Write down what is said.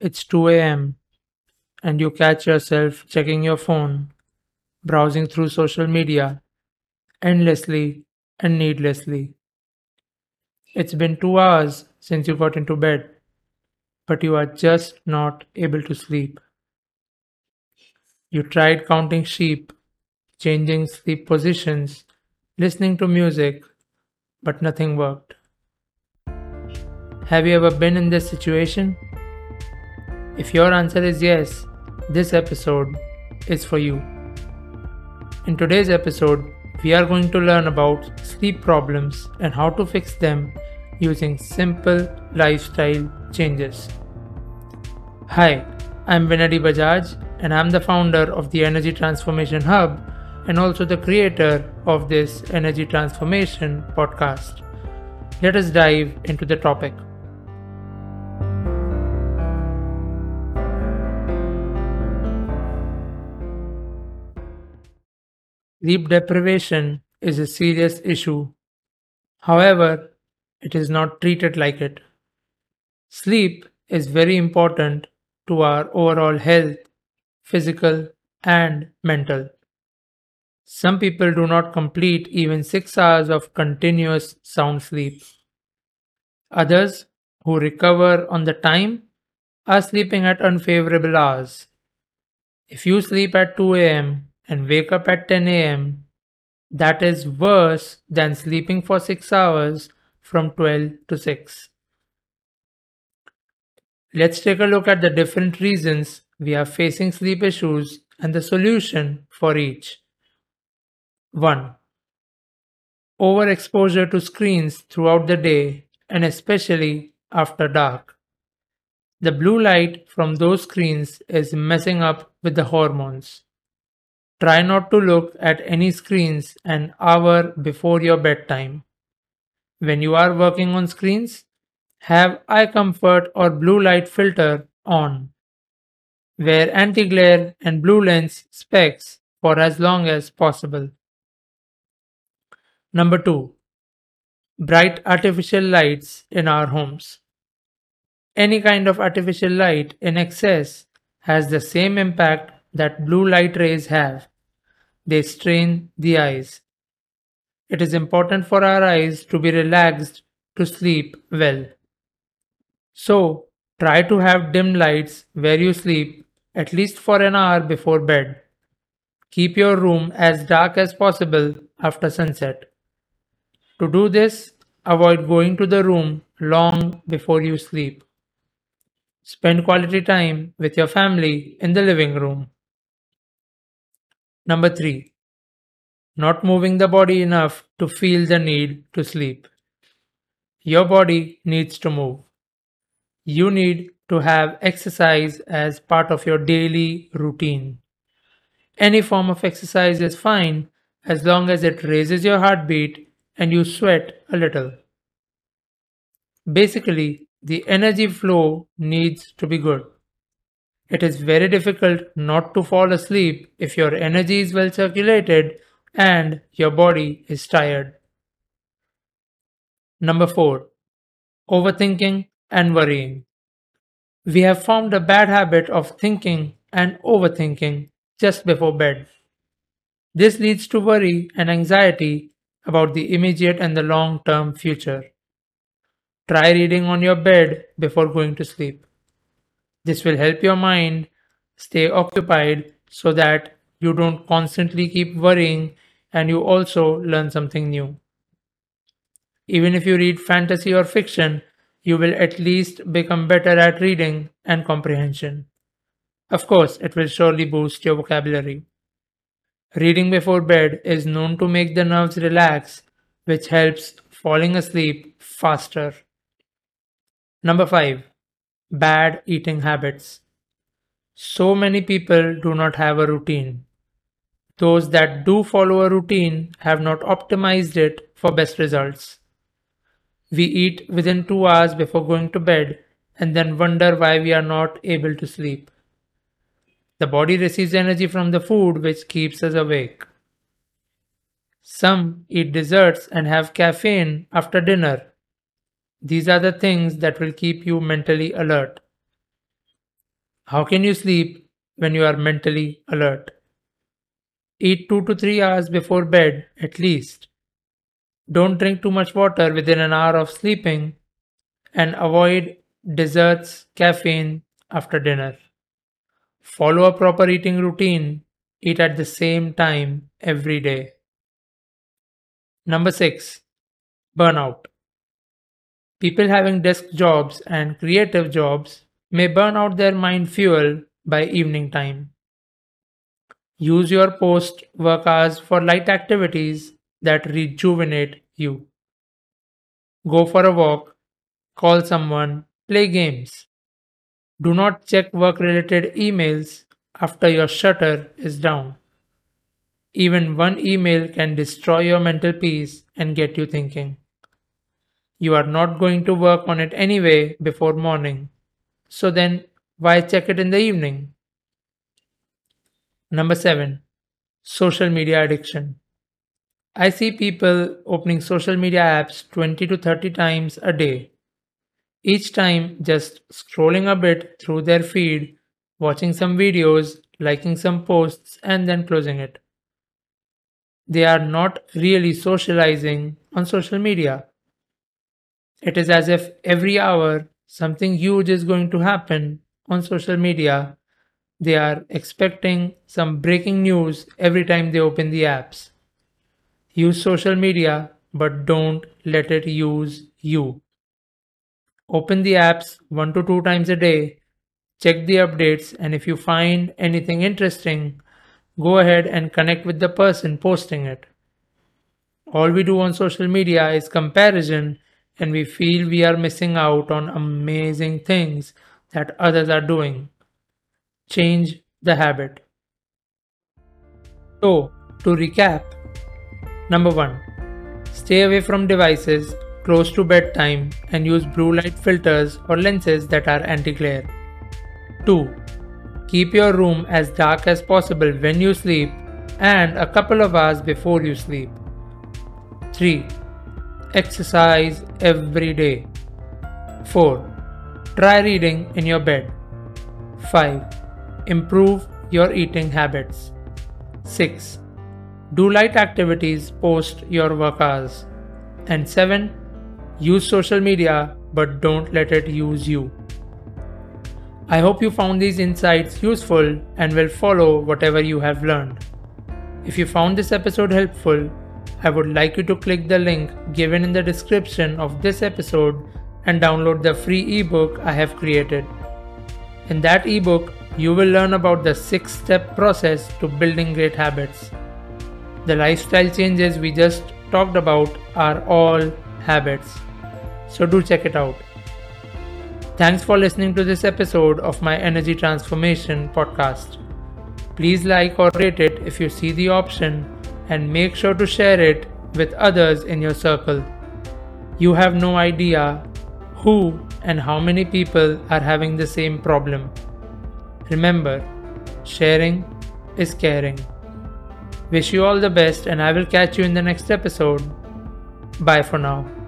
It's 2 a.m., and you catch yourself checking your phone, browsing through social media endlessly and needlessly. It's been two hours since you got into bed, but you are just not able to sleep. You tried counting sheep, changing sleep positions, listening to music, but nothing worked. Have you ever been in this situation? If your answer is yes, this episode is for you. In today's episode, we are going to learn about sleep problems and how to fix them using simple lifestyle changes. Hi, I'm Vinadi Bajaj and I'm the founder of the Energy Transformation Hub and also the creator of this Energy Transformation podcast. Let us dive into the topic. Sleep deprivation is a serious issue. However, it is not treated like it. Sleep is very important to our overall health, physical and mental. Some people do not complete even 6 hours of continuous sound sleep. Others, who recover on the time, are sleeping at unfavorable hours. If you sleep at 2 am and wake up at 10 am, that is worse than sleeping for 6 hours from 12 to 6. Let's take a look at the different reasons we are facing sleep issues and the solution for each. 1. Overexposure to screens throughout the day and especially after dark. The blue light from those screens is messing up with the hormones. Try not to look at any screens an hour before your bedtime. When you are working on screens, have eye comfort or blue light filter on. Wear anti-glare and blue lens specs for as long as possible. Number 2. Bright artificial lights in our homes. Any kind of artificial light in excess has the same impact that blue light rays have. They strain the eyes. It is important for our eyes to be relaxed to sleep well. So, try to have dim lights where you sleep at least for an hour before bed. Keep your room as dark as possible after sunset. To do this, avoid going to the room long before you sleep. Spend quality time with your family in the living room. Number 3. Not moving the body enough to feel the need to sleep. Your body needs to move. You need to have exercise as part of your daily routine. Any form of exercise is fine as long as it raises your heartbeat and you sweat a little. Basically, the energy flow needs to be good. It is very difficult not to fall asleep if your energy is well circulated and your body is tired. Number 4. Overthinking and worrying. We have formed a bad habit of thinking and overthinking just before bed. This leads to worry and anxiety about the immediate and the long term future. Try reading on your bed before going to sleep. This will help your mind stay occupied so that you don't constantly keep worrying and you also learn something new. Even if you read fantasy or fiction, you will at least become better at reading and comprehension. Of course, it will surely boost your vocabulary. Reading before bed is known to make the nerves relax, which helps falling asleep faster. Number 5. Bad eating habits. So many people do not have a routine. Those that do follow a routine have not optimized it for best results. We eat within two hours before going to bed and then wonder why we are not able to sleep. The body receives energy from the food which keeps us awake. Some eat desserts and have caffeine after dinner. These are the things that will keep you mentally alert. How can you sleep when you are mentally alert? Eat 2 to 3 hours before bed at least. Don't drink too much water within an hour of sleeping and avoid desserts, caffeine after dinner. Follow a proper eating routine. Eat at the same time every day. Number 6. Burnout. People having desk jobs and creative jobs may burn out their mind fuel by evening time. Use your post work hours for light activities that rejuvenate you. Go for a walk, call someone, play games. Do not check work related emails after your shutter is down. Even one email can destroy your mental peace and get you thinking. You are not going to work on it anyway before morning. So then, why check it in the evening? Number 7. Social media addiction. I see people opening social media apps 20 to 30 times a day. Each time just scrolling a bit through their feed, watching some videos, liking some posts, and then closing it. They are not really socializing on social media. It is as if every hour something huge is going to happen on social media they are expecting some breaking news every time they open the apps. Use social media, but don't let it use you. Open the apps one to two times a day, check the updates, and if you find anything interesting, go ahead and connect with the person posting it. All we do on social media is comparison, and we feel we are missing out on amazing things that others are doing change the habit. So, to recap number one, stay away from devices close to bedtime and use blue light filters or lenses that are anti glare. 2. Keep your room as dark as possible when you sleep and a couple of hours before you sleep. 3. Exercise every day. 4. Try reading in your bed. 5 Improve your eating habits. 6. Do light activities post your work hours. And 7. Use social media but don't let it use you. I hope you found these insights useful and will follow whatever you have learned. If you found this episode helpful, I would like you to click the link given in the description of this episode and download the free ebook I have created. In that ebook, you will learn about the six step process to building great habits. The lifestyle changes we just talked about are all habits. So do check it out. Thanks for listening to this episode of my Energy Transformation podcast. Please like or rate it if you see the option and make sure to share it with others in your circle. You have no idea who and how many people are having the same problem. Remember, sharing is caring. Wish you all the best, and I will catch you in the next episode. Bye for now.